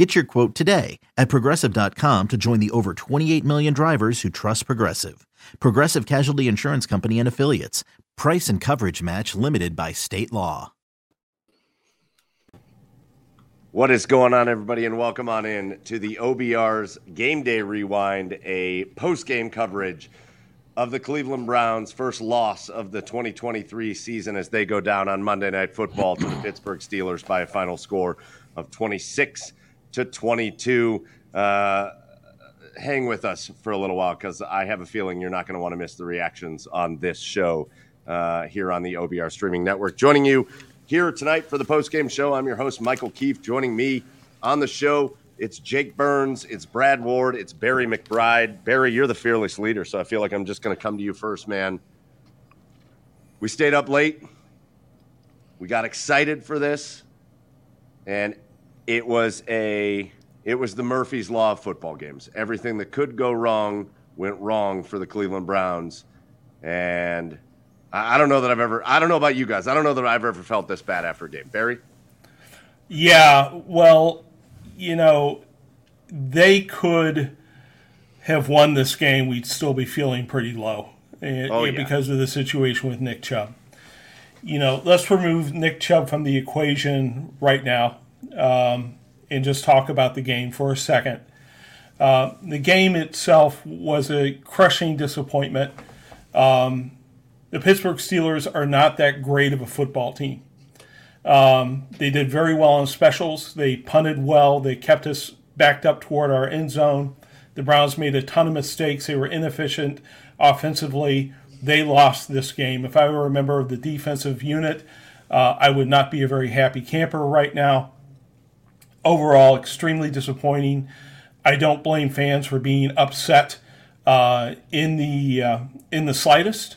Get your quote today at progressive.com to join the over 28 million drivers who trust Progressive. Progressive Casualty Insurance Company and Affiliates. Price and coverage match limited by state law. What is going on, everybody, and welcome on in to the OBR's Game Day Rewind, a post game coverage of the Cleveland Browns' first loss of the 2023 season as they go down on Monday Night Football to the Pittsburgh Steelers by a final score of 26 to 22. Uh, hang with us for a little while because I have a feeling you're not going to want to miss the reactions on this show uh, here on the OBR streaming network. Joining you here tonight for the post game show, I'm your host, Michael Keefe. Joining me on the show, it's Jake Burns, it's Brad Ward, it's Barry McBride. Barry, you're the fearless leader, so I feel like I'm just going to come to you first, man. We stayed up late. We got excited for this. And it was a it was the Murphy's Law of football games. Everything that could go wrong went wrong for the Cleveland Browns, and I, I don't know that I've ever. I don't know about you guys. I don't know that I've ever felt this bad after a game. Barry. Yeah, well, you know, they could have won this game. We'd still be feeling pretty low eh, Oh, eh, yeah. because of the situation with Nick Chubb. You know, let's remove Nick Chubb from the equation right now um, and just talk about the game for a second. Uh, the game itself was a crushing disappointment. Um, the Pittsburgh Steelers are not that great of a football team. Um, they did very well on specials. They punted well. They kept us backed up toward our end zone. The Browns made a ton of mistakes. They were inefficient offensively. They lost this game. If I were a member of the defensive unit, uh, I would not be a very happy camper right now. Overall, extremely disappointing. I don't blame fans for being upset uh, in the uh, in the slightest.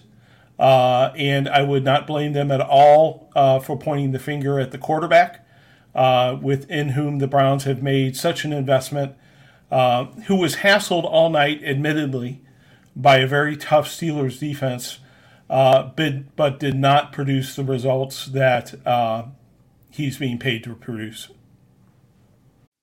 Uh, and I would not blame them at all uh, for pointing the finger at the quarterback, uh, within whom the Browns have made such an investment, uh, who was hassled all night, admittedly, by a very tough Steelers defense, but, but did not produce the results that he's being paid to produce.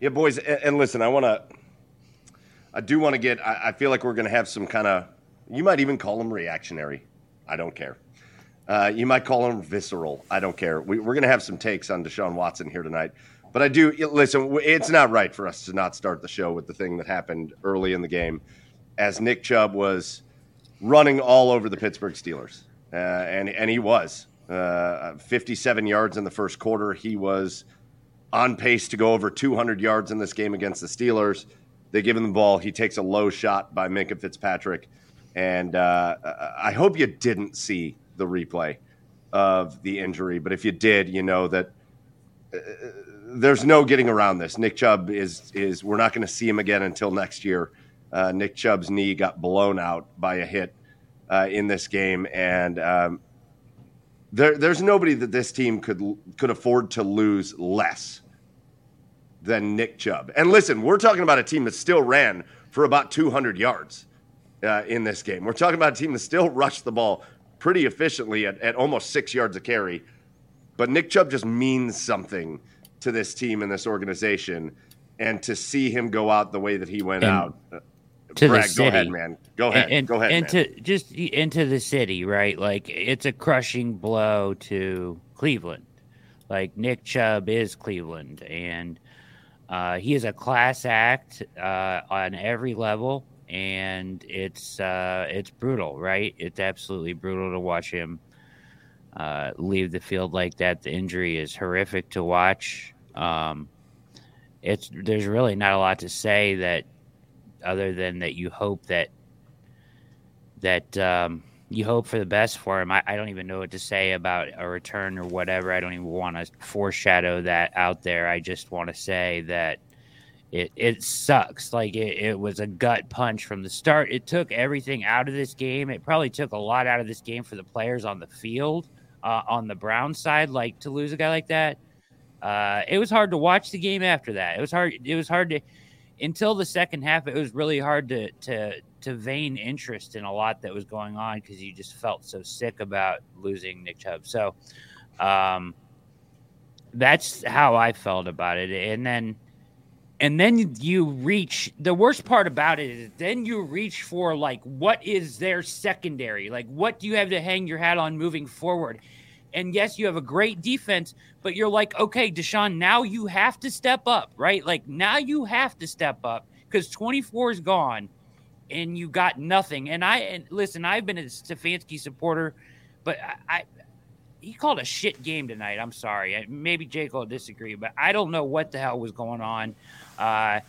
Yeah, boys, and, listen, I want to. I do want to get. I, I feel like we're going to have some kind of. You might even call them reactionary. I don't care. Uh, you might call them visceral. I don't care. We, we're going to have some takes on Deshaun Watson here tonight. But I do listen. It's not right for us to not start the show with the thing that happened early in the game, as Nick Chubb was running all over the Pittsburgh Steelers, uh, and and he was uh, 57 yards in the first quarter. He was on pace to go over 200 yards in this game against the Steelers. They give him the ball. He takes a low shot by Minkah Fitzpatrick. And uh, I hope you didn't see the replay of the injury, but if you did, you know that uh, there's no getting around this. Nick Chubb is is we're not going to see him again until next year. Uh, Nick Chubb's knee got blown out by a hit uh, in this game, and um, there, there's nobody that this team could could afford to lose less than Nick Chubb. And listen, we're talking about a team that still ran for about 200 yards uh, in this game. We're talking about a team that still rushed the ball pretty efficiently at, at almost six yards a carry. But Nick Chubb just means something to this team and this organization. And to see him go out the way that he went and out. To Brad, the city. Go ahead, man. Go ahead. And, go ahead. Into man. just into the city, right? Like it's a crushing blow to Cleveland. Like Nick Chubb is Cleveland, and uh, he is a class act uh, on every level, and it's uh, it's brutal, right? It's absolutely brutal to watch him uh, leave the field like that. The injury is horrific to watch. Um, it's there's really not a lot to say that other than that you hope that that um, you hope for the best for him. I, I, don't even know what to say about a return or whatever. I don't even want to foreshadow that out there. I just want to say that it it sucks. Like it, it was a gut punch from the start. It took everything out of this game. It probably took a lot out of this game for the players on the field, uh, on the Brown side. Like to lose a guy like that, uh, it was hard to watch the game after that. It was hard. It was hard to until the second half. It was really hard to to to vein interest in a lot that was going on because you just felt so sick about losing Nick Chubb. So um, that's how I felt about it. And then and then you reach the worst part about it is then you reach for like what is their secondary? Like what do you have to hang your hat on moving forward? And yes, you have a great defense, but you're like, okay, Deshaun, now you have to step up, right? Like now you have to step up because 24 is gone and you got nothing. And I and listen, I've been a Stefanski supporter, but I, I he called a shit game tonight. I'm sorry. Maybe Jake will disagree, but I don't know what the hell was going on. Uh,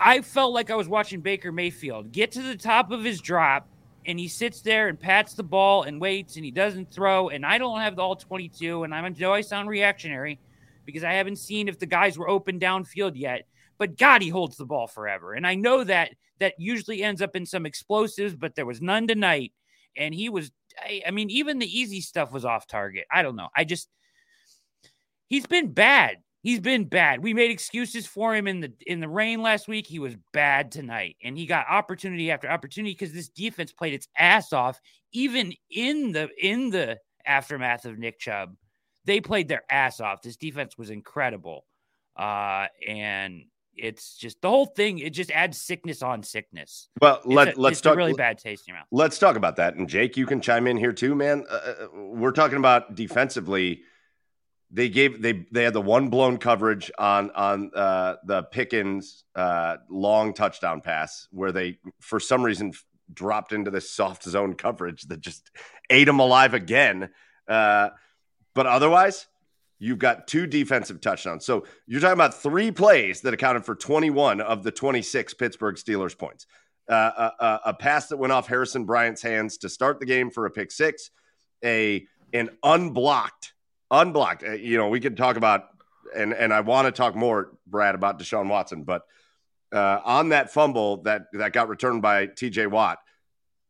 I felt like I was watching Baker Mayfield get to the top of his drop, and he sits there and pats the ball and waits, and he doesn't throw. And I don't have the all 22, and I'm know I sound reactionary because I haven't seen if the guys were open downfield yet. But God, he holds the ball forever, and I know that that usually ends up in some explosives, but there was none tonight. And he was, I, I mean, even the easy stuff was off target. I don't know. I just, he's been bad. He's been bad. We made excuses for him in the in the rain last week. He was bad tonight, and he got opportunity after opportunity because this defense played its ass off. Even in the in the aftermath of Nick Chubb, they played their ass off. This defense was incredible, uh, and it's just the whole thing. It just adds sickness on sickness. Well, let, a, let's talk. really bad taste in your mouth. Let's talk about that. And Jake, you can chime in here too, man. Uh, uh, we're talking about defensively. They gave they they had the one blown coverage on on uh, the Pickens uh, long touchdown pass where they for some reason dropped into this soft zone coverage that just ate them alive again. Uh, but otherwise, You've got two defensive touchdowns. So you're talking about three plays that accounted for 21 of the 26 Pittsburgh Steelers points. Uh, a, uh, uh, a, pass that went off Harrison Bryant's hands to start the game for a pick six, a an unblocked, unblocked. Uh, you know, we could talk about, and and I want to talk more, Brad, about Deshaun Watson, but uh, on that fumble that that got returned by T.J. Watt,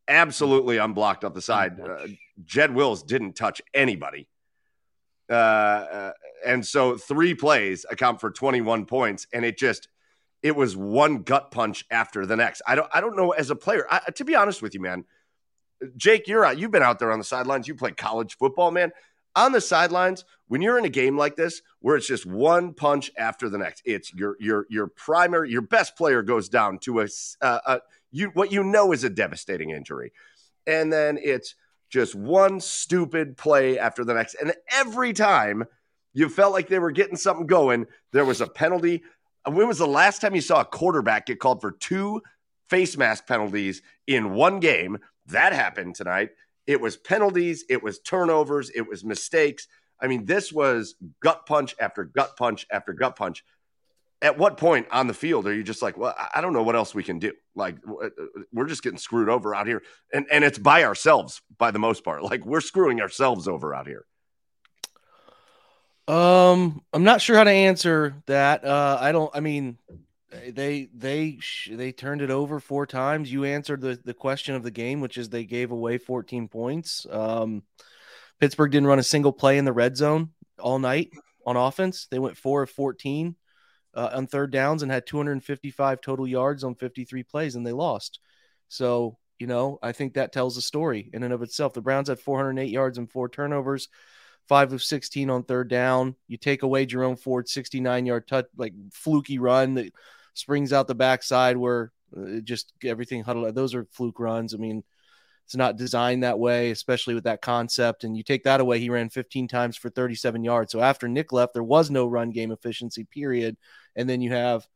absolutely unblocked off the side. Uh, Jed Wills didn't touch anybody uh, uh, and so three plays account for 21 points, and it just it was one gut punch after the next. I don't I don't know as a player. I, to be honest with you, man, Jake, you're out. You've been out there on the sidelines. You played college football, man. On the sidelines, when you're in a game like this, where it's just one punch after the next, it's your your your primary, your best player goes down to a, uh, a you what you know is a devastating injury, and then it's just one stupid play after the next. And every time you felt like they were getting something going, there was a penalty. When was the last time you saw a quarterback get called for two face mask penalties in one game? That happened tonight. It was penalties, it was turnovers, it was mistakes. I mean, this was gut punch after gut punch after gut punch. at what point on the field are you just like, well, I don't know what else we can do. Like uh, we're just getting screwed over out here, and and it's by ourselves by the most part. Like we're screwing ourselves over out here. Um, I'm not sure how to answer that. Uh, I don't. I mean, they they they turned it over four times. You answered the the question of the game, which is they gave away 14 points. Um, Pittsburgh didn't run a single play in the red zone all night on offense. They went four of 14 uh, on third downs and had 255 total yards on 53 plays, and they lost. So, you know, I think that tells a story in and of itself. The Browns had 408 yards and four turnovers, five of 16 on third down. You take away Jerome Ford's 69 yard touch, like fluky run that springs out the backside where uh, just everything huddled. Those are fluke runs. I mean, it's not designed that way, especially with that concept. And you take that away, he ran 15 times for 37 yards. So after Nick left, there was no run game efficiency, period. And then you have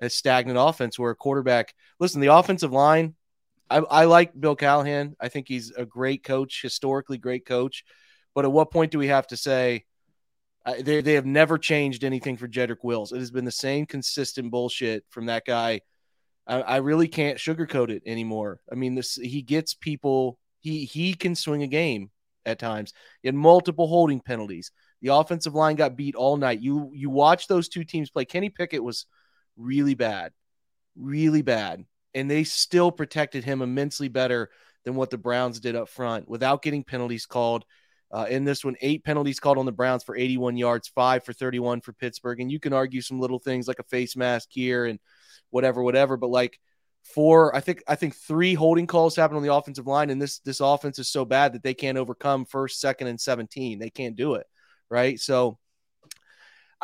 a stagnant offense where a quarterback, listen, the offensive line, I, I like Bill Callahan. I think he's a great coach, historically great coach. But at what point do we have to say, they, they have never changed anything for Jedrick Wills? It has been the same consistent bullshit from that guy I, I really can't sugarcoat it anymore. I mean, this he gets people. He he can swing a game at times. He had multiple holding penalties. The offensive line got beat all night. You you watch those two teams play. Kenny Pickett was really bad, really bad, and they still protected him immensely better than what the Browns did up front without getting penalties called. Uh, in this one, eight penalties called on the Browns for 81 yards, five for 31 for Pittsburgh. And you can argue some little things like a face mask here and whatever, whatever. But like four, I think I think three holding calls happened on the offensive line, and this this offense is so bad that they can't overcome first, second, and seventeen. They can't do it, right? So.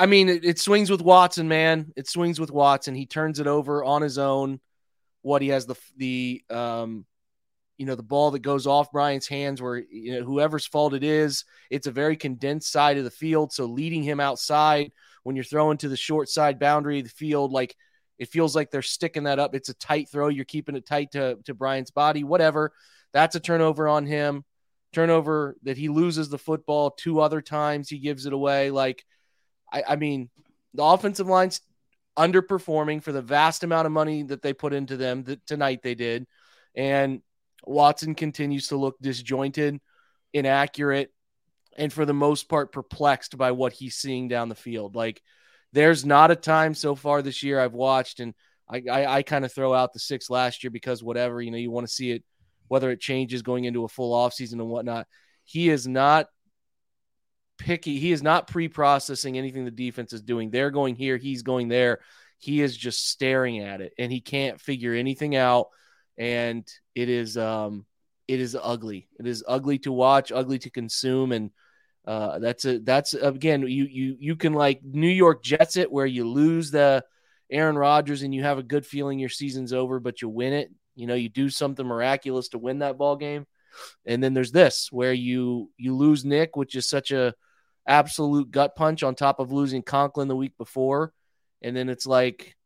I mean, it, it swings with Watson, man. It swings with Watson. He turns it over on his own. What he has the the um, you know the ball that goes off Bryant's hands where you know whoever's fault it is it's a very condensed side of the field so leading him outside when you're throwing to the short side boundary of the field like it feels like they're sticking that up. It's a tight throw. You're keeping it tight to, to Bryant's body, whatever. That's a turnover on him. Turnover that he loses the football two other times. He gives it away. Like, I, I mean, the offensive line's underperforming for the vast amount of money that they put into them that tonight they did. And Watson continues to look disjointed, inaccurate, and for the most part perplexed by what he's seeing down the field. Like, there's not a time so far this year I've watched, and I, I, I kind of throw out the six last year because whatever, you know, you want to see it, whether it changes going into a full offseason and whatnot. He is not picky. He is not pre processing anything the defense is doing. They're going here, he's going there. He is just staring at it and he can't figure anything out. And it is, um, it is ugly. It is ugly to watch, ugly to consume. And, uh, that's a that's again you you you can like New York Jets it where you lose the Aaron Rodgers and you have a good feeling your season's over, but you win it. You know, you do something miraculous to win that ball game. And then there's this where you you lose Nick, which is such a absolute gut punch on top of losing Conklin the week before. And then it's like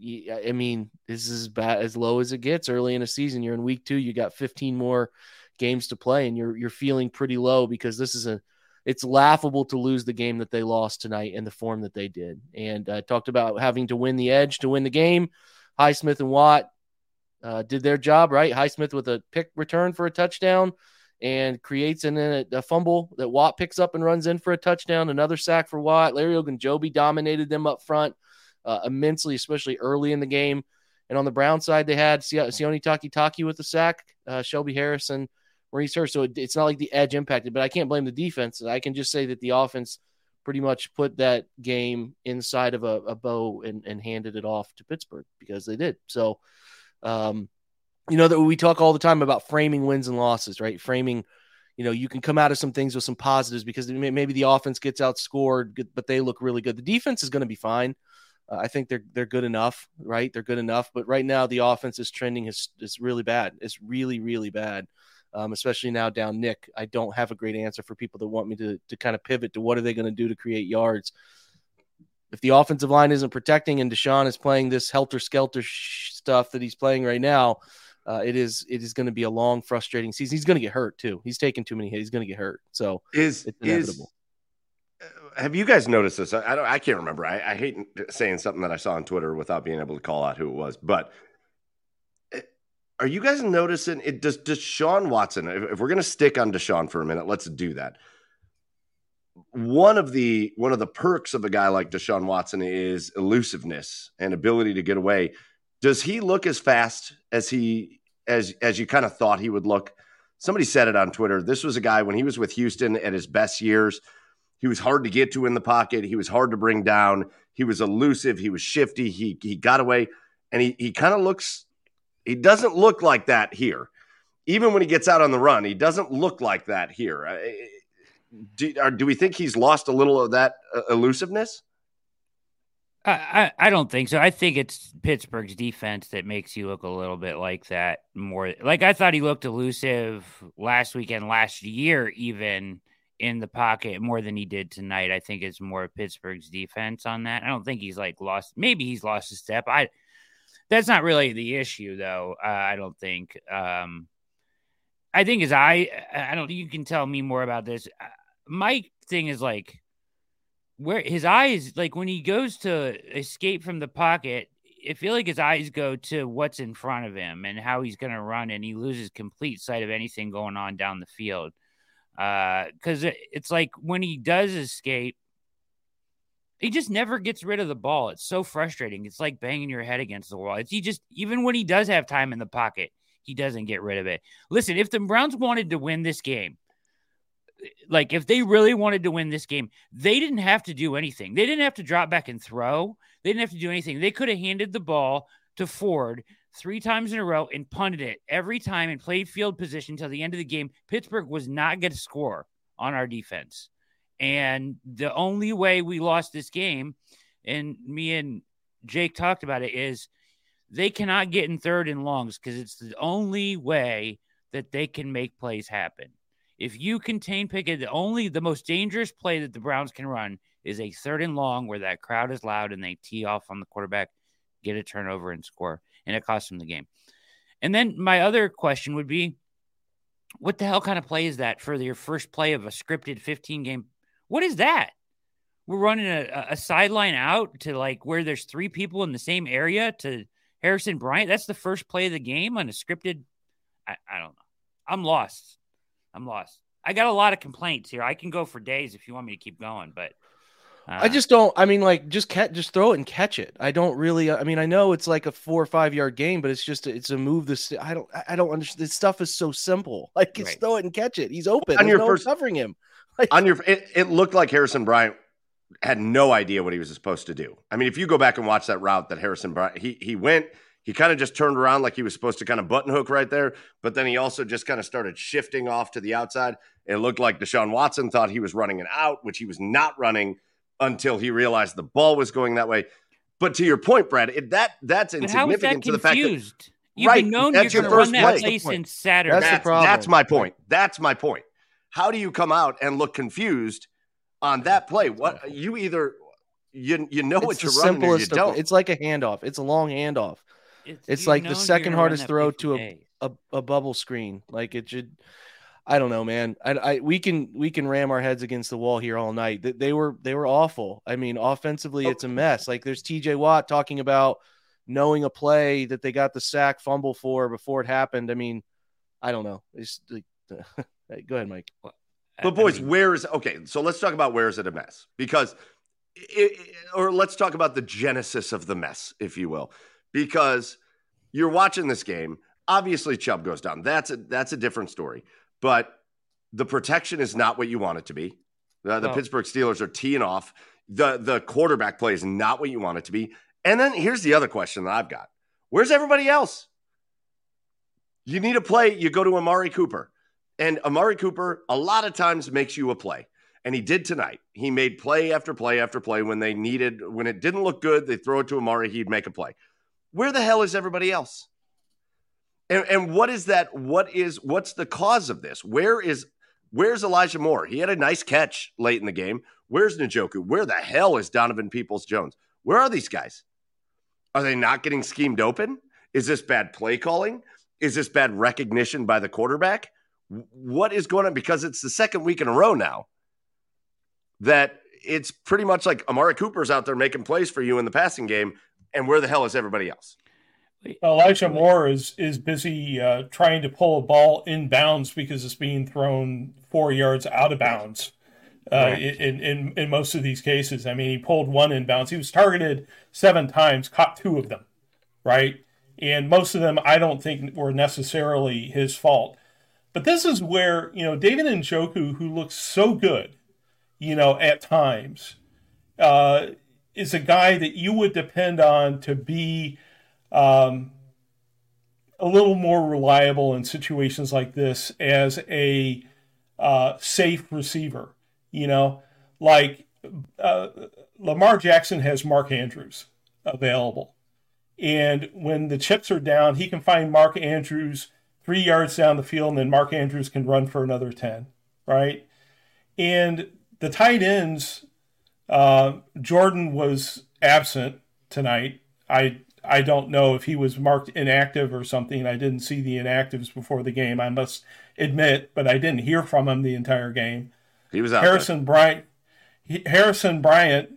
I mean, this is bad as low as it gets early in a season. You're in week two, you got 15 more games to play, and you're you're feeling pretty low because this is a it's laughable to lose the game that they lost tonight in the form that they did. And uh, talked about having to win the edge to win the game. Highsmith and Watt uh, did their job right. Highsmith with a pick return for a touchdown and creates an, a, a, fumble that Watt picks up and runs in for a touchdown. Another sack for Watt. Larry Ogunjobi dominated them up front uh, immensely, especially early in the game. And on the Brown side, they had Sione Takitaki with the sack, uh, Shelby Harrison Maurice Hurst. So it, it's not like the edge impacted, but I can't blame the defense. I can just say that the offense pretty much put that game inside of a, a bow and, and handed it off to Pittsburgh because they did. So, um, you know that we talk all the time about framing wins and losses, right? Framing, you know, you can come out of some things with some positives because maybe the offense gets outscored, but they look really good. The defense is going to be fine. Uh, I think they're they're good enough, right? They're good enough, but right now the offense is trending is is really bad. It's really really bad um, especially now down Nick. I don't have a great answer for people that want me to to kind of pivot to what are they going to do to create yards. If the offensive line isn't protecting and Deshaun is playing this helter skelter sh- stuff that he's playing right now, uh, it is it is going to be a long, frustrating season. He's going to get hurt too. He's taking too many hits. He's going to get hurt. So is is have you guys noticed this? I, I don't. I can't remember. I, I hate saying something that I saw on Twitter without being able to call out who it was. But eh, are you guys noticing it? Does Deshaun Watson? If, if we're going to stick on Deshaun for a minute, let's do that. One of the one of the perks of a guy like Deshaun Watson is elusiveness and ability to get away. Does he look as fast as he as as you kind of thought he would look? Somebody said it on Twitter. This was a guy when he was with Houston at his best years he was hard to get to in the pocket. He was hard to bring down. He was elusive. He was shifty. He he got away, and he he kind of looks. He doesn't look like that here. Even when he gets out on the run, he doesn't look like that here. Do, do we think he's lost a little of that uh, elusiveness? I, I don't think so. I think it's Pittsburgh's defense that makes you look a little bit like that more. Like I thought he looked elusive last weekend, last year, even in the pocket more than he did tonight. I think it's more Pittsburgh's defense on that. I don't think he's like lost. Maybe he's lost a step. I. That's not really the issue, though. Uh, I don't think. Um, I think as I, I don't. Think you can tell me more about this. Uh, my thing is like where his eyes, like when he goes to escape from the pocket, I feel like his eyes go to what's in front of him and how he's going to run, and he loses complete sight of anything going on down the field because uh, it's like when he does escape, he just never gets rid of the ball. It's so frustrating. It's like banging your head against the wall. It's he just even when he does have time in the pocket, he doesn't get rid of it. Listen, if the Browns wanted to win this game, like if they really wanted to win this game, they didn't have to do anything. They didn't have to drop back and throw. They didn't have to do anything. They could have handed the ball to Ford three times in a row and punted it every time and played field position until the end of the game. Pittsburgh was not going to score on our defense. And the only way we lost this game, and me and Jake talked about it, is they cannot get in third and longs because it's the only way that they can make plays happen. If you contain Pickett, the only the most dangerous play that the Browns can run is a third and long where that crowd is loud and they tee off on the quarterback, get a turnover and score and it cost him the game. And then my other question would be what the hell kind of play is that for your first play of a scripted 15 game? What is that? We're running a, a sideline out to like where there's three people in the same area to Harrison Bryant. That's the first play of the game on a scripted. I, I don't know. I'm lost. I'm lost. I got a lot of complaints here. I can go for days if you want me to keep going, but uh, I just don't. I mean, like, just catch, just throw it and catch it. I don't really. I mean, I know it's like a four or five yard game, but it's just it's a move. This I don't. I don't understand. This stuff is so simple. Like, just right. throw it and catch it. He's open. On There's your no first covering him. Like, on your, it, it looked like Harrison Bryant had no idea what he was supposed to do. I mean, if you go back and watch that route that Harrison Bryant, he he went. He kind of just turned around like he was supposed to kind of button hook right there, but then he also just kind of started shifting off to the outside. It looked like Deshaun Watson thought he was running an out, which he was not running until he realized the ball was going that way. But to your point, Brad, it, that that's insignificant that to the fact that You've right, been known that's you're going to run that play since Saturday. That's, that's, that's my point. That's my point. How do you come out and look confused on that play? What you either you you know it's what you're running or you don't. It's like a handoff. It's a long handoff. It's, it's like the second hardest throw to a, a, a bubble screen. Like it should I don't know, man. I, I, we can we can ram our heads against the wall here all night. They, they were they were awful. I mean, offensively, it's a mess. Like there's T.J. Watt talking about knowing a play that they got the sack fumble for before it happened. I mean, I don't know. It's like, go ahead, Mike. But boys, I mean, where is okay? So let's talk about where is it a mess? Because, it, or let's talk about the genesis of the mess, if you will, because you're watching this game. Obviously, Chubb goes down. That's a that's a different story but the protection is not what you want it to be. The, the Pittsburgh Steelers are teeing off. The the quarterback play is not what you want it to be. And then here's the other question that I've got. Where's everybody else? You need a play, you go to Amari Cooper. And Amari Cooper a lot of times makes you a play. And he did tonight. He made play after play after play when they needed, when it didn't look good, they throw it to Amari, he'd make a play. Where the hell is everybody else? And, and what is that? What is what's the cause of this? Where is where's Elijah Moore? He had a nice catch late in the game. Where's Njoku? Where the hell is Donovan Peoples Jones? Where are these guys? Are they not getting schemed open? Is this bad play calling? Is this bad recognition by the quarterback? What is going on? Because it's the second week in a row now that it's pretty much like Amari Cooper's out there making plays for you in the passing game, and where the hell is everybody else? Elijah Moore is is busy uh, trying to pull a ball in bounds because it's being thrown four yards out of bounds. Uh, in, in in most of these cases, I mean, he pulled one in bounds. He was targeted seven times, caught two of them, right? And most of them, I don't think were necessarily his fault. But this is where you know David Njoku, who looks so good, you know, at times, uh, is a guy that you would depend on to be um, a little more reliable in situations like this as a uh, safe receiver. You know, like uh, Lamar Jackson has Mark Andrews available. And when the chips are down, he can find Mark Andrews three yards down the field, and then Mark Andrews can run for another 10, right? And the tight ends, uh, Jordan was absent tonight. I I don't know if he was marked inactive or something. I didn't see the inactives before the game. I must admit, but I didn't hear from him the entire game. He was out Harrison there. Bryant. Harrison Bryant,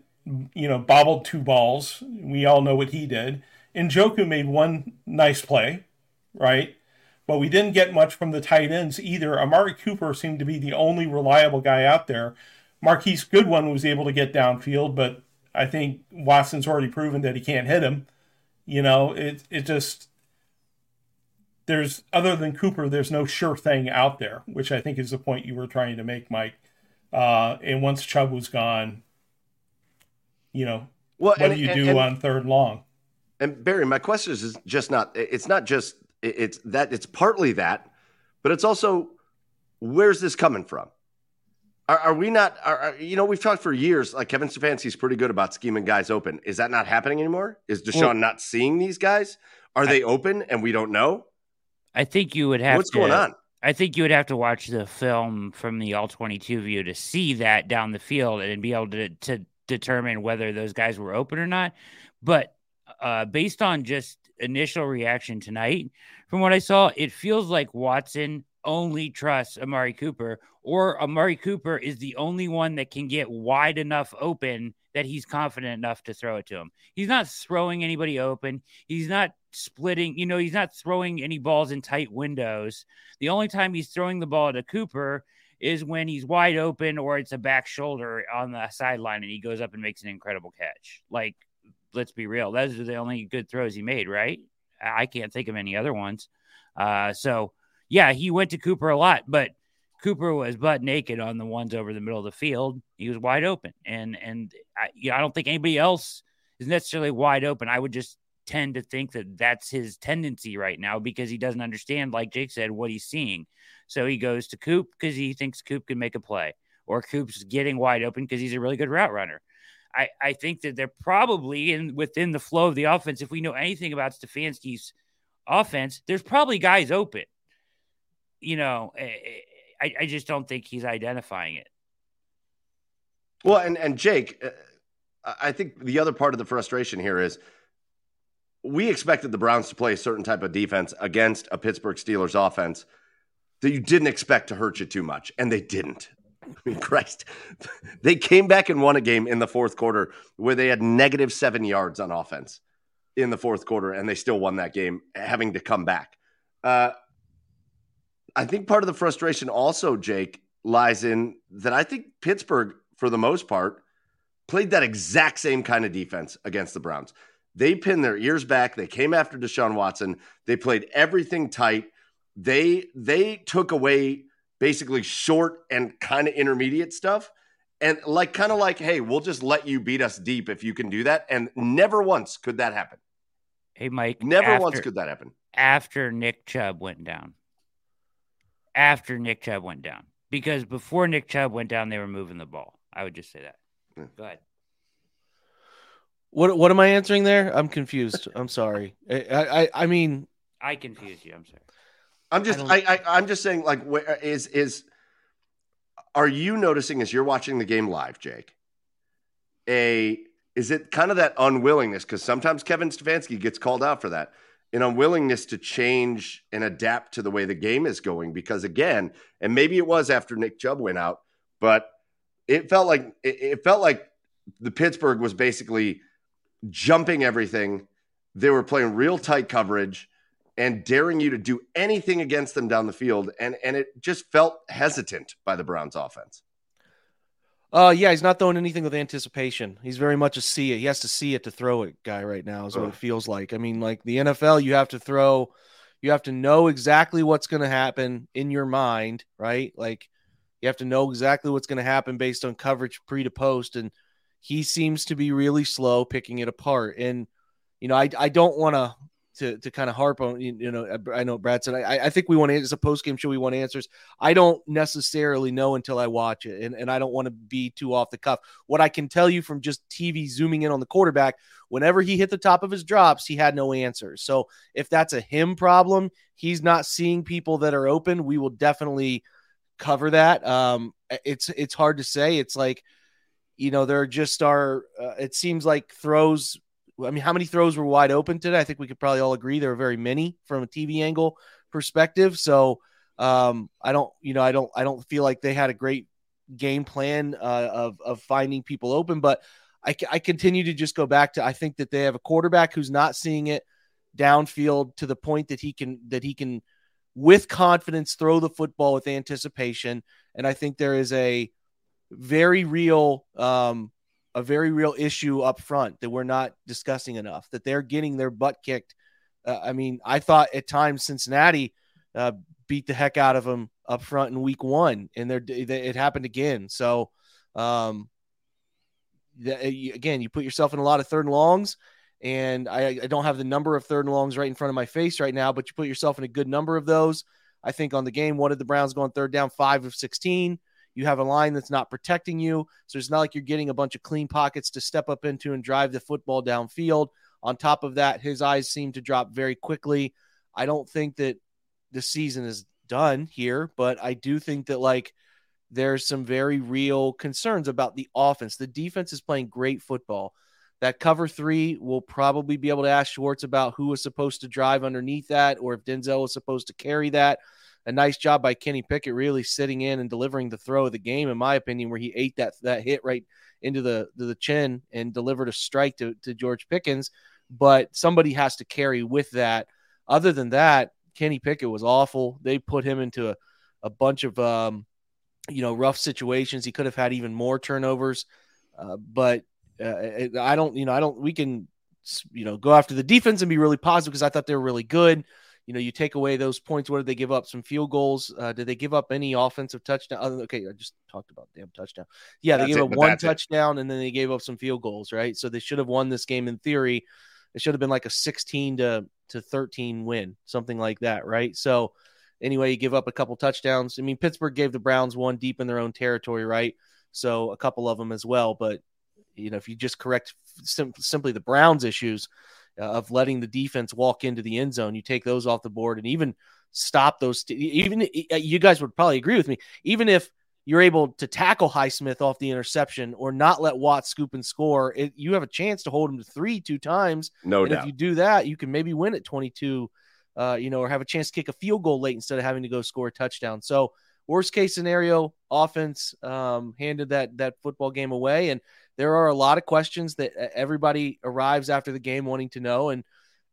you know, bobbled two balls. We all know what he did. Njoku made one nice play, right? But we didn't get much from the tight ends either. Amari Cooper seemed to be the only reliable guy out there. Marquise Goodwin was able to get downfield, but I think Watson's already proven that he can't hit him. You know, it it just there's other than Cooper, there's no sure thing out there, which I think is the point you were trying to make, Mike. Uh, and once Chubb was gone, you know, well, what and, do you and, do and, on third long? And Barry, my question is just not. It's not just. It's that. It's partly that, but it's also where's this coming from? Are, are we not? Are, are, you know, we've talked for years. Like Kevin Stefanski's pretty good about scheming guys open. Is that not happening anymore? Is Deshaun well, not seeing these guys? Are I, they open and we don't know? I think you would have. What's to, going on? I think you would have to watch the film from the all twenty-two view to see that down the field and be able to to determine whether those guys were open or not. But uh, based on just initial reaction tonight, from what I saw, it feels like Watson only trusts Amari Cooper, or Amari Cooper is the only one that can get wide enough open that he's confident enough to throw it to him. He's not throwing anybody open. He's not splitting, you know, he's not throwing any balls in tight windows. The only time he's throwing the ball to Cooper is when he's wide open or it's a back shoulder on the sideline and he goes up and makes an incredible catch. Like, let's be real. Those are the only good throws he made, right? I can't think of any other ones. Uh, so yeah, he went to Cooper a lot, but Cooper was butt naked on the ones over the middle of the field. He was wide open, and and I, you know, I don't think anybody else is necessarily wide open. I would just tend to think that that's his tendency right now because he doesn't understand, like Jake said, what he's seeing. So he goes to Coop because he thinks Coop can make a play, or Coop's getting wide open because he's a really good route runner. I, I think that they're probably in within the flow of the offense. If we know anything about Stefanski's offense, there's probably guys open you know, eh, eh, I, I just don't think he's identifying it. Well, and and Jake, uh, I think the other part of the frustration here is we expected the Browns to play a certain type of defense against a Pittsburgh Steelers offense that you didn't expect to hurt you too much, and they didn't. I mean, Christ, they came back and won a game in the fourth quarter where they had negative seven yards on offense in the fourth quarter, and they still won that game, having to come back. Uh, I think part of the frustration also, Jake, lies in that I think Pittsburgh, for the most part, played that exact same kind of defense against the Browns. They pinned their ears back. They came after Deshaun Watson. They played everything tight. They they took away basically short and kind of intermediate stuff. And like kind of like, hey, we'll just let you beat us deep if you can do that. And never once could that happen. Hey, Mike. Never after, once could that happen. After Nick Chubb went down after Nick Chubb went down because before Nick Chubb went down, they were moving the ball. I would just say that. Hmm. Go ahead. What what am I answering there? I'm confused. I'm sorry. I, I I mean I confused you. I'm sorry. I'm just I, I, I am just saying like where is is are you noticing as you're watching the game live, Jake? A is it kind of that unwillingness because sometimes Kevin Stefanski gets called out for that an unwillingness to change and adapt to the way the game is going. Because again, and maybe it was after Nick Chubb went out, but it felt like it, felt like the Pittsburgh was basically jumping everything. They were playing real tight coverage and daring you to do anything against them down the field. And and it just felt hesitant by the Browns offense. Uh yeah, he's not throwing anything with anticipation. He's very much a see it. He has to see it to throw it guy right now, is what it feels like. I mean, like the NFL, you have to throw, you have to know exactly what's gonna happen in your mind, right? Like you have to know exactly what's gonna happen based on coverage pre to post. And he seems to be really slow picking it apart. And you know, I I don't want to to to kind of harp on you you know I know Brad said I I think we want it's a post game show we want answers. I don't necessarily know until I watch it and, and I don't want to be too off the cuff. What I can tell you from just TV zooming in on the quarterback, whenever he hit the top of his drops, he had no answers. So if that's a him problem, he's not seeing people that are open, we will definitely cover that. Um it's it's hard to say. It's like you know, there just are uh, it seems like throws I mean, how many throws were wide open today? I think we could probably all agree there were very many from a TV angle perspective. So um, I don't, you know, I don't, I don't feel like they had a great game plan uh, of of finding people open. But I, I continue to just go back to I think that they have a quarterback who's not seeing it downfield to the point that he can that he can with confidence throw the football with anticipation. And I think there is a very real um, a very real issue up front that we're not discussing enough. That they're getting their butt kicked. Uh, I mean, I thought at times Cincinnati uh, beat the heck out of them up front in Week One, and they're, they, it happened again. So, um, the, again, you put yourself in a lot of third and longs. And I, I don't have the number of third and longs right in front of my face right now, but you put yourself in a good number of those. I think on the game, what did the Browns go on third down? Five of 16. You have a line that's not protecting you. So it's not like you're getting a bunch of clean pockets to step up into and drive the football downfield. On top of that, his eyes seem to drop very quickly. I don't think that the season is done here, but I do think that like there's some very real concerns about the offense. The defense is playing great football. That cover three will probably be able to ask Schwartz about who was supposed to drive underneath that or if Denzel was supposed to carry that a nice job by Kenny Pickett really sitting in and delivering the throw of the game, in my opinion, where he ate that that hit right into the the chin and delivered a strike to, to George Pickens. But somebody has to carry with that. Other than that, Kenny Pickett was awful. They put him into a, a bunch of um, you know rough situations. He could have had even more turnovers, uh, but uh, I don't. You know, I don't. We can you know go after the defense and be really positive because I thought they were really good you know, you take away those points. What did they give up? Some field goals. Uh, did they give up any offensive touchdown? Other okay, I just talked about damn touchdown. Yeah, they gave it, up one touchdown it. and then they gave up some field goals, right? So they should have won this game in theory. It should have been like a 16 to to 13 win, something like that, right? So anyway, you give up a couple touchdowns. I mean, Pittsburgh gave the Browns one deep in their own territory, right? So a couple of them as well. But you know, if you just correct sim- simply the Browns' issues, of letting the defense walk into the end zone. You take those off the board and even stop those. Even uh, you guys would probably agree with me. Even if you're able to tackle Highsmith off the interception or not let Watt scoop and score, it, you have a chance to hold him to three two times. No and doubt. If you do that, you can maybe win at 22. Uh, you know, or have a chance to kick a field goal late instead of having to go score a touchdown. So worst case scenario, offense um, handed that that football game away, and there are a lot of questions that everybody arrives after the game wanting to know. And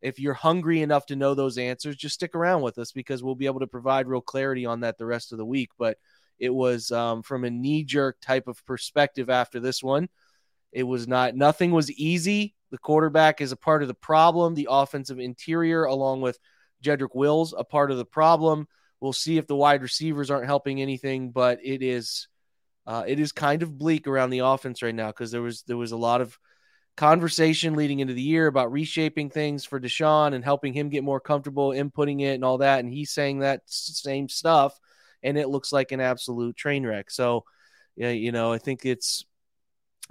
if you're hungry enough to know those answers, just stick around with us because we'll be able to provide real clarity on that the rest of the week. But it was um, from a knee jerk type of perspective after this one. It was not, nothing was easy. The quarterback is a part of the problem, the offensive interior, along with Jedrick Wills, a part of the problem. We'll see if the wide receivers aren't helping anything, but it is uh, it is kind of bleak around the offense right now because there was there was a lot of conversation leading into the year about reshaping things for Deshaun and helping him get more comfortable inputting it and all that, and he's saying that same stuff, and it looks like an absolute train wreck. So, yeah, you know, I think it's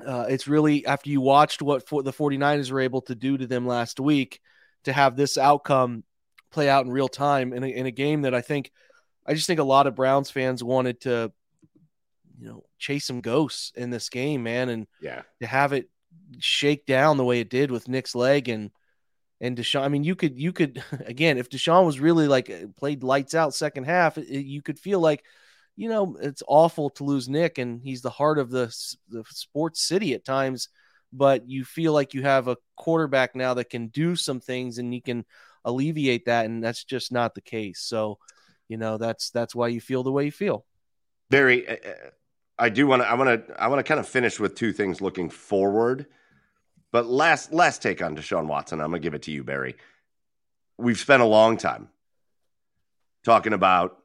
uh, it's really after you watched what for the 49ers were able to do to them last week to have this outcome play out in real time in a, in a game that I think I just think a lot of Browns fans wanted to you know chase some ghosts in this game, man, and yeah, to have it shake down the way it did with Nick's leg and and Deshaun. I mean, you could you could again if Deshaun was really like uh, played lights out second half, it, you could feel like you know, it's awful to lose Nick, and he's the heart of the the sports city at times. But you feel like you have a quarterback now that can do some things, and you can alleviate that, and that's just not the case. So, you know, that's that's why you feel the way you feel. Uh, I do want to. I want to. I want to kind of finish with two things looking forward. But last last take on Deshaun Watson, I'm gonna give it to you, Barry. We've spent a long time talking about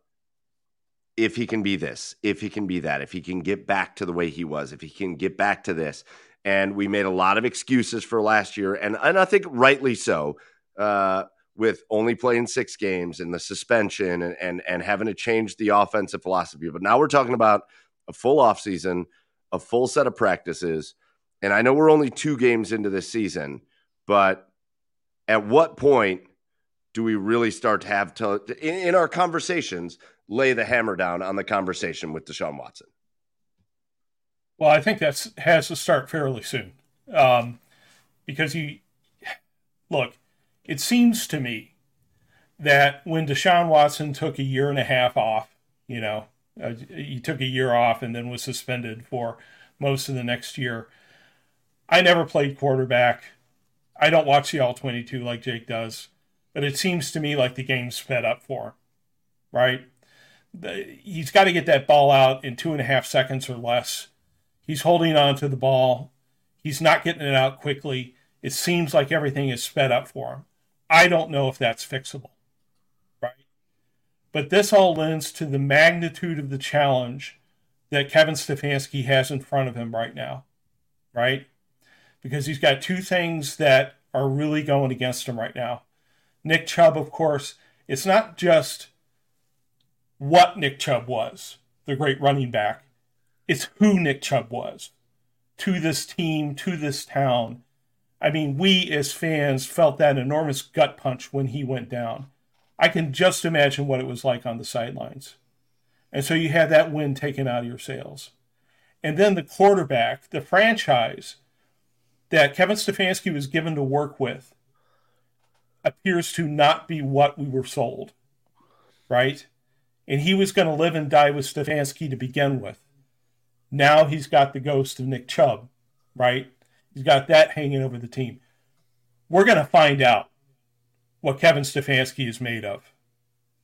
if he can be this, if he can be that, if he can get back to the way he was, if he can get back to this. And we made a lot of excuses for last year, and, and I think rightly so, uh, with only playing six games and the suspension and, and, and having to change the offensive philosophy. But now we're talking about a full offseason, a full set of practices. And I know we're only two games into this season, but at what point do we really start to have to, in, in our conversations, lay the hammer down on the conversation with Deshaun Watson? Well, I think that has to start fairly soon, um, because you look. It seems to me that when Deshaun Watson took a year and a half off, you know, uh, he took a year off and then was suspended for most of the next year. I never played quarterback. I don't watch the all 22 like Jake does, but it seems to me like the game's sped up for him, right? he's got to get that ball out in two and a half seconds or less. He's holding on to the ball. He's not getting it out quickly. It seems like everything is sped up for him. I don't know if that's fixable? But this all lends to the magnitude of the challenge that Kevin Stefanski has in front of him right now, right? Because he's got two things that are really going against him right now. Nick Chubb, of course, it's not just what Nick Chubb was, the great running back. It's who Nick Chubb was to this team, to this town. I mean, we as fans felt that enormous gut punch when he went down. I can just imagine what it was like on the sidelines. And so you have that win taken out of your sails. And then the quarterback, the franchise that Kevin Stefanski was given to work with appears to not be what we were sold, right? and he was going to live and die with Stefanski to begin with. Now he's got the ghost of Nick Chubb, right? He's got that hanging over the team. We're going to find out what Kevin Stefanski is made of.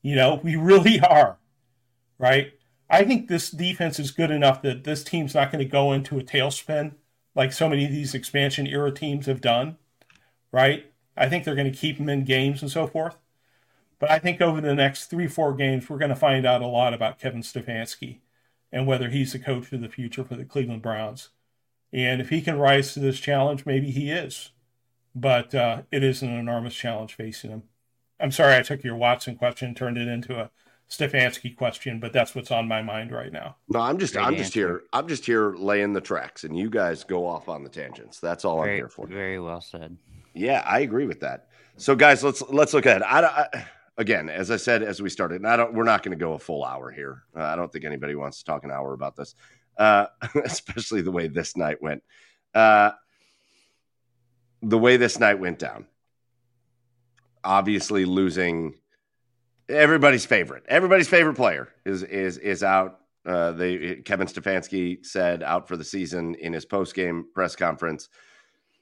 You know, we really are, right? I think this defense is good enough that this team's not going to go into a tailspin like so many of these expansion era teams have done, right? I think they're going to keep them in games and so forth. But I think over the next three, four games, we're going to find out a lot about Kevin Stefanski and whether he's the coach of the future for the Cleveland Browns. And if he can rise to this challenge, maybe he is. But uh, it is an enormous challenge facing him. I'm sorry I took your Watson question, turned it into a Stefanski question, but that's what's on my mind right now. No, I'm just Great I'm answer. just here I'm just here laying the tracks and you guys go off on the tangents. That's all very, I'm here for. Very well said. Yeah, I agree with that. So guys, let's let's look ahead. I, I again, as I said as we started, and I don't, we're not going to go a full hour here. Uh, I don't think anybody wants to talk an hour about this, uh, especially the way this night went. Uh, the way this night went down, obviously losing everybody's favorite, everybody's favorite player is is is out. Uh, they Kevin Stefanski said out for the season in his post game press conference,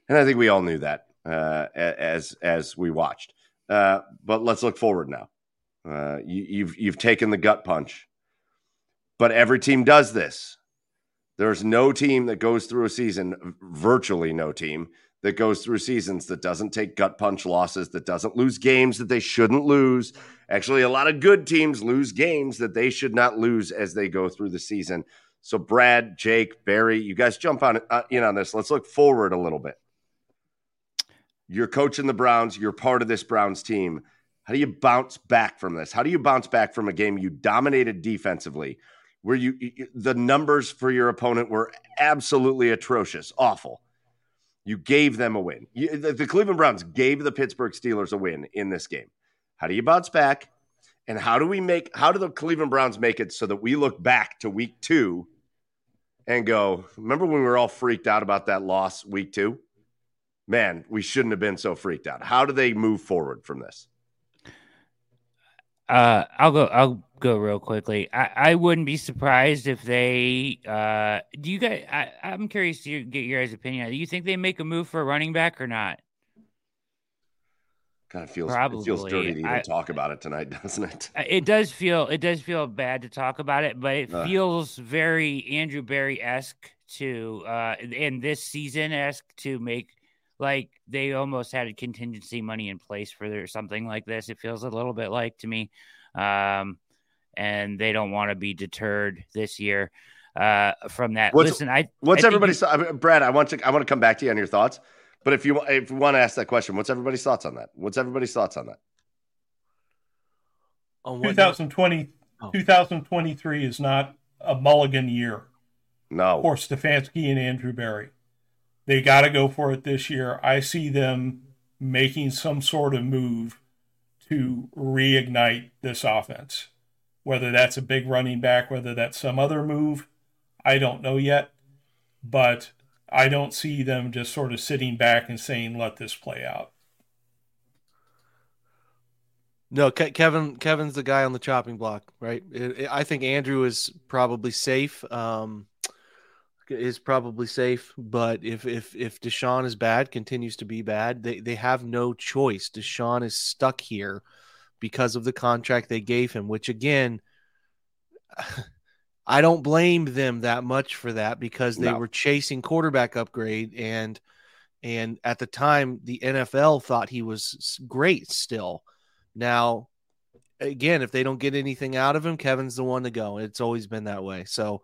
and I think we all knew that uh, as as we watched. Uh, but let's look forward now. Uh, you, you've you've taken the gut punch, but every team does this. There's no team that goes through a season, virtually no team that goes through seasons that doesn't take gut punch losses, that doesn't lose games that they shouldn't lose. Actually, a lot of good teams lose games that they should not lose as they go through the season. So, Brad, Jake, Barry, you guys jump on uh, in on this. Let's look forward a little bit. You're coaching the Browns. You're part of this Browns team. How do you bounce back from this? How do you bounce back from a game you dominated defensively, where you the numbers for your opponent were absolutely atrocious, awful. You gave them a win. You, the, the Cleveland Browns gave the Pittsburgh Steelers a win in this game. How do you bounce back? And how do we make? How do the Cleveland Browns make it so that we look back to Week Two and go? Remember when we were all freaked out about that loss Week Two? man, we shouldn't have been so freaked out. How do they move forward from this? Uh, I'll go. I'll go real quickly. I, I wouldn't be surprised if they. Uh, do you guys? I, I'm curious to get your guys' opinion. Do you think they make a move for a running back or not? Kind of feels Probably. it feels dirty to even I, talk about it tonight, doesn't it? It does feel it does feel bad to talk about it, but it uh. feels very Andrew Berry esque to uh in this season esque to make like they almost had a contingency money in place for their, something like this. It feels a little bit like to me. Um, and they don't want to be deterred this year uh, from that. What's, Listen, I what's I everybody's you, Brad? I want to I want to come back to you on your thoughts, but if you if you want to ask that question, what's everybody's thoughts on that? What's everybody's thoughts on that? On 2020, oh. 2023 is not a mulligan year. No, for Stefanski and Andrew Berry, they got to go for it this year. I see them making some sort of move to reignite this offense. Whether that's a big running back, whether that's some other move, I don't know yet. But I don't see them just sort of sitting back and saying, let this play out. No, Kevin. Kevin's the guy on the chopping block, right? I think Andrew is probably safe. Um, is probably safe, but if if if Deshaun is bad, continues to be bad, they they have no choice. Deshaun is stuck here because of the contract they gave him, which again, I don't blame them that much for that because they no. were chasing quarterback upgrade and and at the time the NFL thought he was great still. Now again, if they don't get anything out of him, Kevin's the one to go. It's always been that way. So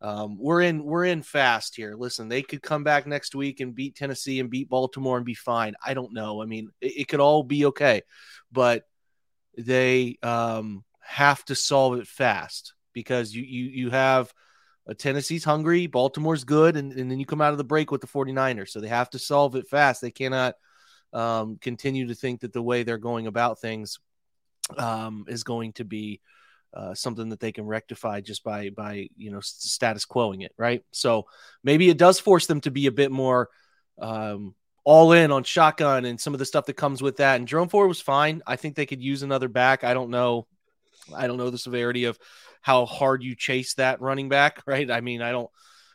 um, we're in we're in fast here. Listen, they could come back next week and beat Tennessee and beat Baltimore and be fine. I don't know. I mean, it, it could all be okay, but they um, have to solve it fast because you you you have a Tennessee's hungry, Baltimore's good, and, and then you come out of the break with the 49ers. So they have to solve it fast. They cannot um, continue to think that the way they're going about things um, is going to be uh, something that they can rectify just by by you know status quoing it, right? So maybe it does force them to be a bit more um, all in on shotgun and some of the stuff that comes with that. And Jerome Ford was fine. I think they could use another back. I don't know. I don't know the severity of how hard you chase that running back, right? I mean, I don't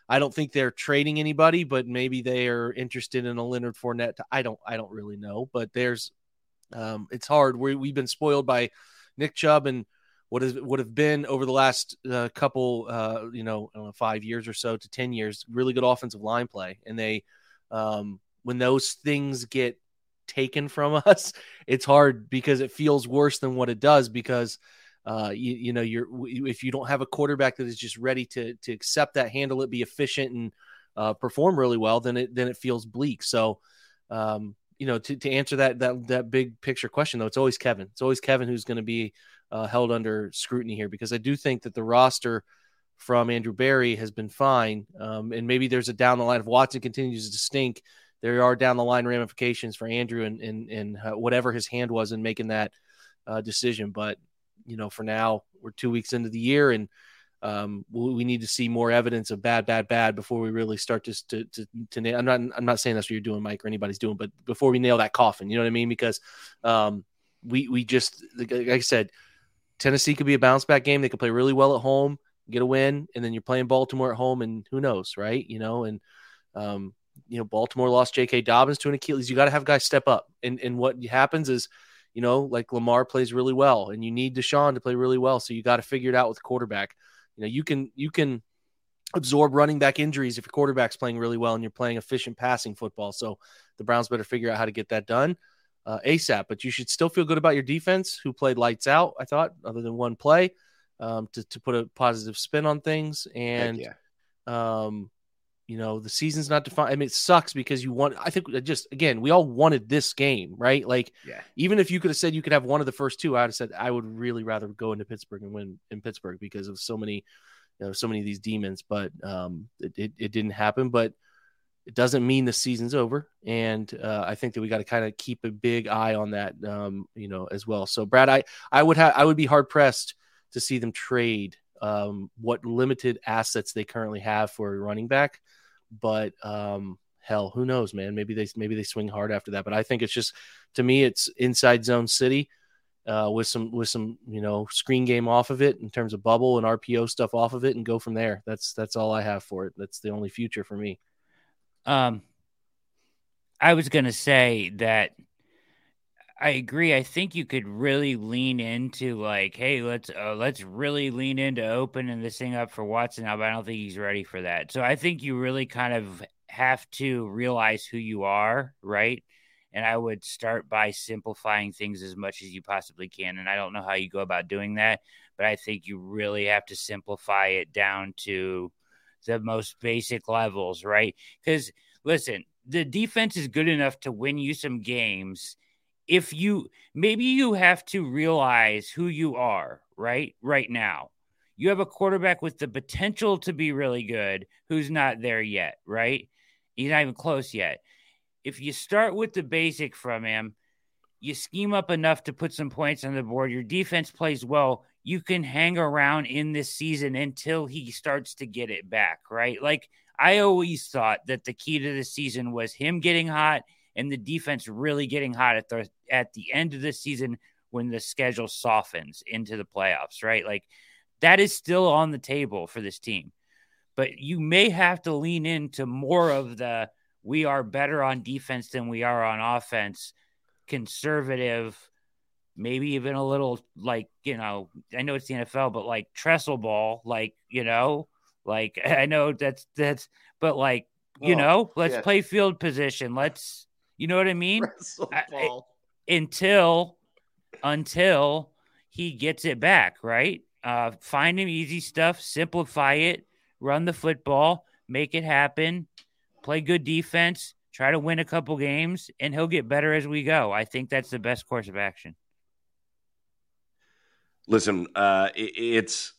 I don't think they're trading anybody, but maybe they are interested in a Leonard Fournette. I don't I don't really know, but there's um it's hard. We we've been spoiled by Nick Chubb and what is would have been over the last uh, couple uh you know, know, 5 years or so to 10 years really good offensive line play and they um when those things get taken from us, it's hard because it feels worse than what it does because uh, you, you know you're if you don't have a quarterback that is just ready to to accept that, handle it, be efficient, and uh, perform really well, then it then it feels bleak. So, um, you know, to, to answer that that that big picture question though, it's always Kevin. It's always Kevin who's going to be uh, held under scrutiny here because I do think that the roster from Andrew Berry has been fine, um, and maybe there's a down the line if Watson continues to stink there are down the line ramifications for Andrew and and, and uh, whatever his hand was in making that uh, decision. But you know, for now, we're two weeks into the year, and um, we, need to see more evidence of bad, bad, bad before we really start to to to, to nail. I'm not I'm not saying that's what you're doing, Mike, or anybody's doing, but before we nail that coffin, you know what I mean? Because um, we we just like I said, Tennessee could be a bounce back game. They could play really well at home, get a win, and then you're playing Baltimore at home, and who knows, right? You know, and um, you know, Baltimore lost J.K. Dobbins to an Achilles. You got to have guys step up. And and what happens is, you know, like Lamar plays really well, and you need Deshaun to play really well. So you got to figure it out with the quarterback. You know, you can you can absorb running back injuries if your quarterback's playing really well and you're playing efficient passing football. So the Browns better figure out how to get that done uh, ASAP. But you should still feel good about your defense, who played lights out. I thought, other than one play, um, to to put a positive spin on things and. Yeah. Um, you know, the season's not defined. I mean, it sucks because you want, I think just again, we all wanted this game, right? Like, yeah. even if you could have said you could have one of the first two, I would have said I would really rather go into Pittsburgh and win in Pittsburgh because of so many, you know, so many of these demons. But um, it, it, it didn't happen. But it doesn't mean the season's over. And uh, I think that we got to kind of keep a big eye on that, um, you know, as well. So, Brad, I, I would have, I would be hard pressed to see them trade um, what limited assets they currently have for a running back but um, hell, who knows, man? Maybe they maybe they swing hard after that. But I think it's just to me, it's inside zone city. uh, with some with some you know screen game off of it in terms of bubble and RPO stuff off of it and go from there. That's that's all I have for it. That's the only future for me. Um, I was gonna say that I agree. I think you could really lean into like, hey, let's uh, let's really lean into opening this thing up for Watson now, but I don't think he's ready for that. So I think you really kind of have to realize who you are, right? And I would start by simplifying things as much as you possibly can. And I don't know how you go about doing that, but I think you really have to simplify it down to the most basic levels, right? Because listen, the defense is good enough to win you some games if you maybe you have to realize who you are right right now. You have a quarterback with the potential to be really good who's not there yet right? He's not even close yet. If you start with the basic from him you scheme up enough to put some points on the board your defense plays well you can hang around in this season until he starts to get it back right? Like i always thought that the key to the season was him getting hot and the defense really getting hot at the at the end of the season when the schedule softens into the playoffs, right? Like that is still on the table for this team. But you may have to lean into more of the we are better on defense than we are on offense, conservative, maybe even a little like, you know, I know it's the NFL, but like Tressel ball, like, you know, like I know that's that's but like, you know, let's yeah. play field position. Let's you know what I mean? I, until until he gets it back, right? Uh, find him easy stuff, simplify it, run the football, make it happen, play good defense, try to win a couple games, and he'll get better as we go. I think that's the best course of action. Listen, uh, it, it's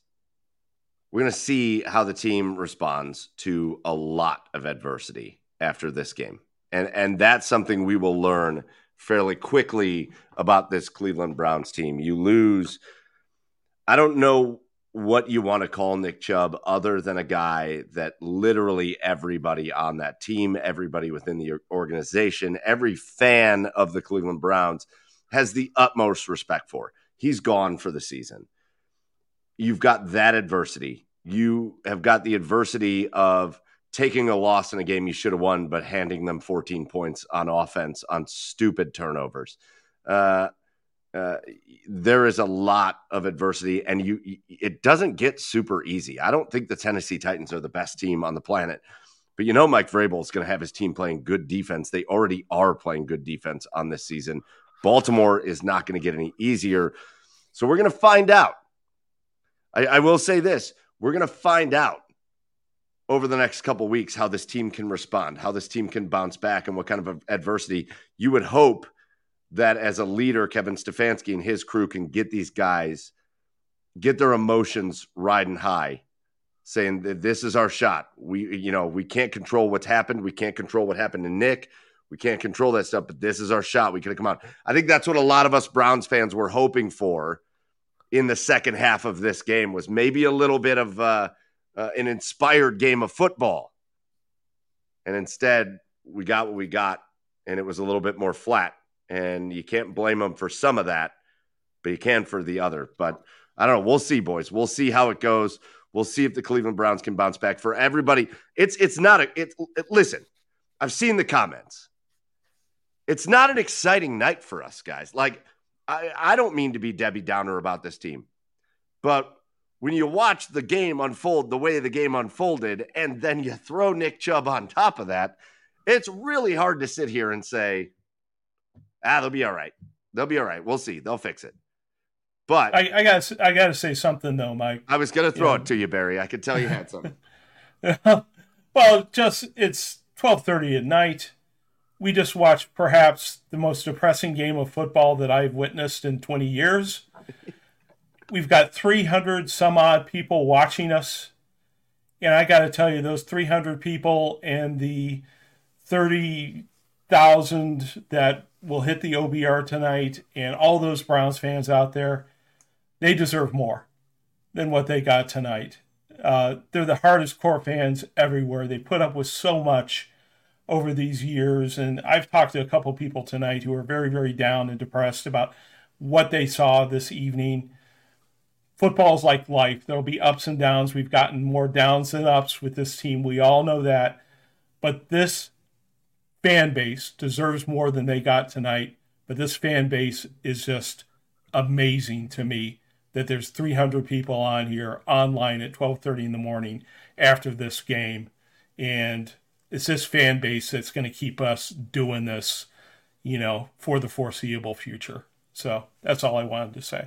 we're going to see how the team responds to a lot of adversity after this game and and that's something we will learn fairly quickly about this Cleveland Browns team. You lose. I don't know what you want to call Nick Chubb other than a guy that literally everybody on that team, everybody within the organization, every fan of the Cleveland Browns has the utmost respect for. He's gone for the season. You've got that adversity. You have got the adversity of taking a loss in a game you should have won, but handing them 14 points on offense on stupid turnovers. Uh, uh, there is a lot of adversity, and you it doesn't get super easy. I don't think the Tennessee Titans are the best team on the planet, but you know Mike Vrabel is going to have his team playing good defense. They already are playing good defense on this season. Baltimore is not going to get any easier, so we're going to find out. I, I will say this: we're going to find out over the next couple weeks how this team can respond, how this team can bounce back, and what kind of adversity you would hope that as a leader, Kevin Stefanski and his crew can get these guys, get their emotions riding high, saying that this is our shot. We, you know, we can't control what's happened. We can't control what happened to Nick. We can't control that stuff, but this is our shot. We can come out. I think that's what a lot of us Browns fans were hoping for in the second half of this game was maybe a little bit of uh, uh, an inspired game of football. And instead, we got what we got, and it was a little bit more flat. And you can't blame them for some of that, but you can for the other. But I don't know. We'll see, boys. We'll see how it goes. We'll see if the Cleveland Browns can bounce back. For everybody, it's it's not a it, it listen. I've seen the comments. It's not an exciting night for us, guys. Like I, I don't mean to be Debbie Downer about this team, but when you watch the game unfold the way the game unfolded, and then you throw Nick Chubb on top of that, it's really hard to sit here and say, ah, they'll be all right. They'll be all right. We'll see. They'll fix it. But I, I got I got to say something though, Mike. I was going to throw it to you, Barry. I could tell you had something. well, just it's twelve thirty at night. We just watched perhaps the most depressing game of football that I've witnessed in twenty years we've got 300 some odd people watching us. And I got to tell you, those 300 people and the 30,000 that will hit the OBR tonight, and all those Browns fans out there, they deserve more than what they got tonight. Uh, they're the hardest core fans everywhere. They put up with so much over these years. And I've talked to a couple people tonight who are very, very down and depressed about what they saw this evening. Football's like life. There'll be ups and downs. We've gotten more downs than ups with this team. We all know that. But this fan base deserves more than they got tonight. But this fan base is just amazing to me that there's 300 people on here online at 12:30 in the morning after this game and it's this fan base that's going to keep us doing this, you know, for the foreseeable future. So that's all I wanted to say.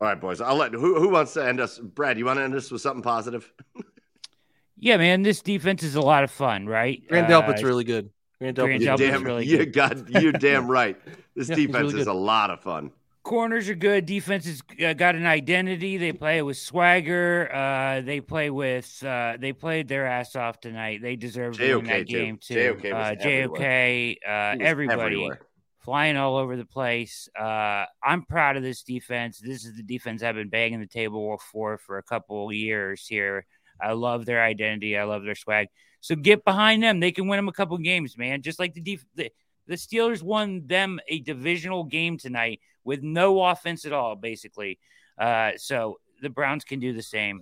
All right, boys. I'll let who who wants to end us. Brad, you want to end us with something positive? yeah, man. This defense is a lot of fun, right? Grant Delpit's uh, really good. Grant Delpit's damn, really You got you're damn right. This yeah, defense really is a lot of fun corners are good. Defense has uh, got an identity. They play with swagger. Uh, they play with. Uh, they played their ass off tonight. They deserve to win that too. game too. JOK, uh, JOK uh, everybody everywhere. Flying all over the place. Uh, I'm proud of this defense. This is the defense I've been banging the table for for a couple years here. I love their identity. I love their swag. So get behind them. They can win them a couple games, man. Just like the def- the, the Steelers won them a divisional game tonight with no offense at all, basically. Uh, so the Browns can do the same.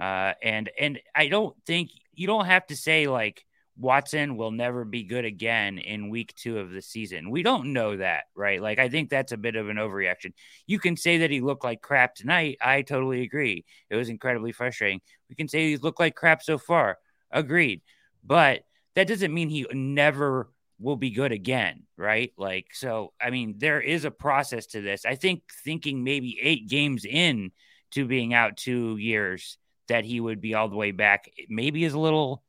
Uh, and and I don't think you don't have to say like Watson will never be good again in week two of the season. We don't know that, right? Like I think that's a bit of an overreaction. You can say that he looked like crap tonight. I totally agree. It was incredibly frustrating. We can say he looked like crap so far. Agreed. But that doesn't mean he never will be good again, right? Like, so I mean, there is a process to this. I think thinking maybe eight games in to being out two years that he would be all the way back maybe is a little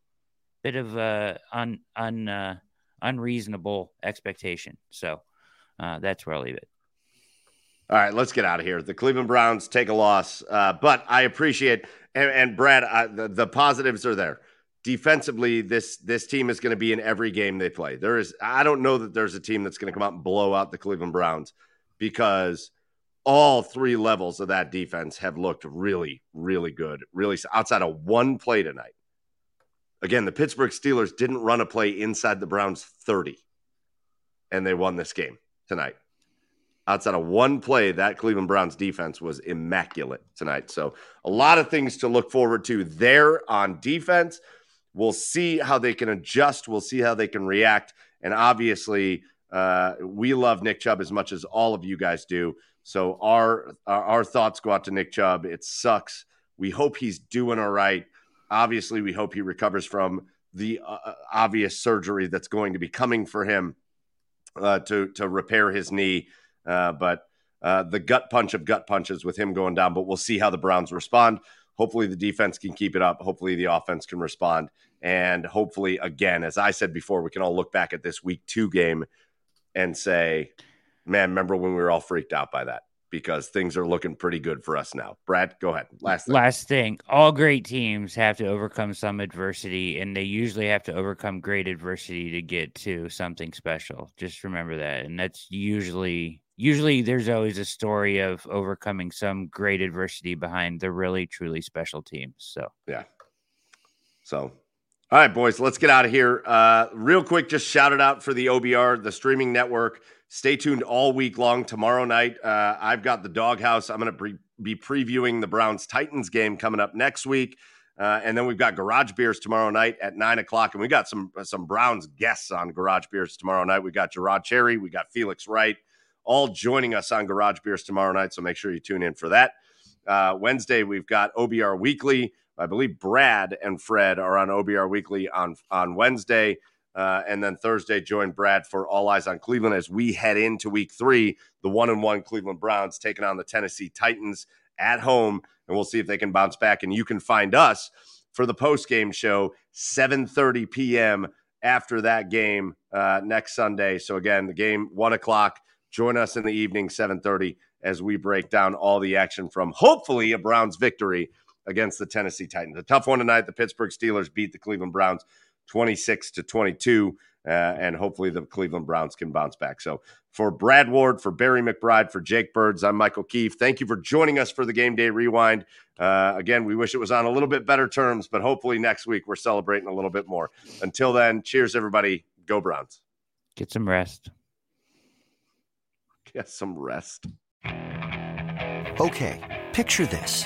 bit of a un, un uh, unreasonable expectation. So uh, that's where I'll leave it. All right, let's get out of here. The Cleveland Browns take a loss, uh, but I appreciate and, and Brad. I, the, the positives are there defensively, this this team is going to be in every game they play. There is, I don't know that there's a team that's going to come out and blow out the Cleveland Browns because all three levels of that defense have looked really, really good. Really, outside of one play tonight. Again, the Pittsburgh Steelers didn't run a play inside the Browns 30, and they won this game tonight. Outside of one play, that Cleveland Browns defense was immaculate tonight. So, a lot of things to look forward to there on defense. We'll see how they can adjust. We'll see how they can react. And obviously, uh, we love Nick Chubb as much as all of you guys do. So our, our, our thoughts go out to Nick Chubb. It sucks. We hope he's doing all right. Obviously, we hope he recovers from the uh, uh obvious surgery that's going to be coming for him uh, to to repair his knee. Uh, but uh, the gut punch of gut punches with him going down. But we'll see how the Browns respond. Hopefully, the defense can keep it up. Hopefully, the offense can respond. And hopefully, again, as I said before, we can all look back at this week two game and say, man, remember when we were all freaked out by that? Because things are looking pretty good for us now. Brad, go ahead. Last thing. Last thing. All great teams have to overcome some adversity, and they usually have to overcome great adversity to get to something special. Just remember that. And that's usually usually there's always a story of overcoming some great adversity behind the really truly special teams. So yeah. So all right, boys, let's get out of here. Uh, real quick, just shout it out for the OBR, the streaming network. Stay tuned all week long. Tomorrow night, uh, I've got the doghouse. I'm going to pre- be previewing the Browns Titans game coming up next week. Uh, and then we've got Garage Beers tomorrow night at nine o'clock, and we got some some Browns guests on Garage Beers tomorrow night. We got Gerard Cherry, we got Felix Wright, all joining us on Garage Beers tomorrow night. So make sure you tune in for that. Uh, Wednesday, we've got OBR Weekly. I believe Brad and Fred are on OBR Weekly on, on Wednesday. Uh, and then Thursday, join Brad for All Eyes on Cleveland as we head into week three. The one and one Cleveland Browns taking on the Tennessee Titans at home. And we'll see if they can bounce back. And you can find us for the post game show, 7.30 p.m. after that game uh, next Sunday. So again, the game, one o'clock. Join us in the evening, 7:30, as we break down all the action from hopefully a Browns victory against the Tennessee Titans. A tough one tonight. The Pittsburgh Steelers beat the Cleveland Browns 26 to 22. Uh, and hopefully the Cleveland Browns can bounce back. So for Brad Ward, for Barry McBride, for Jake Birds, I'm Michael Keefe. Thank you for joining us for the Game Day Rewind. Uh, again, we wish it was on a little bit better terms, but hopefully next week we're celebrating a little bit more. Until then, cheers, everybody. Go Browns. Get some rest. Get some rest. Okay, picture this.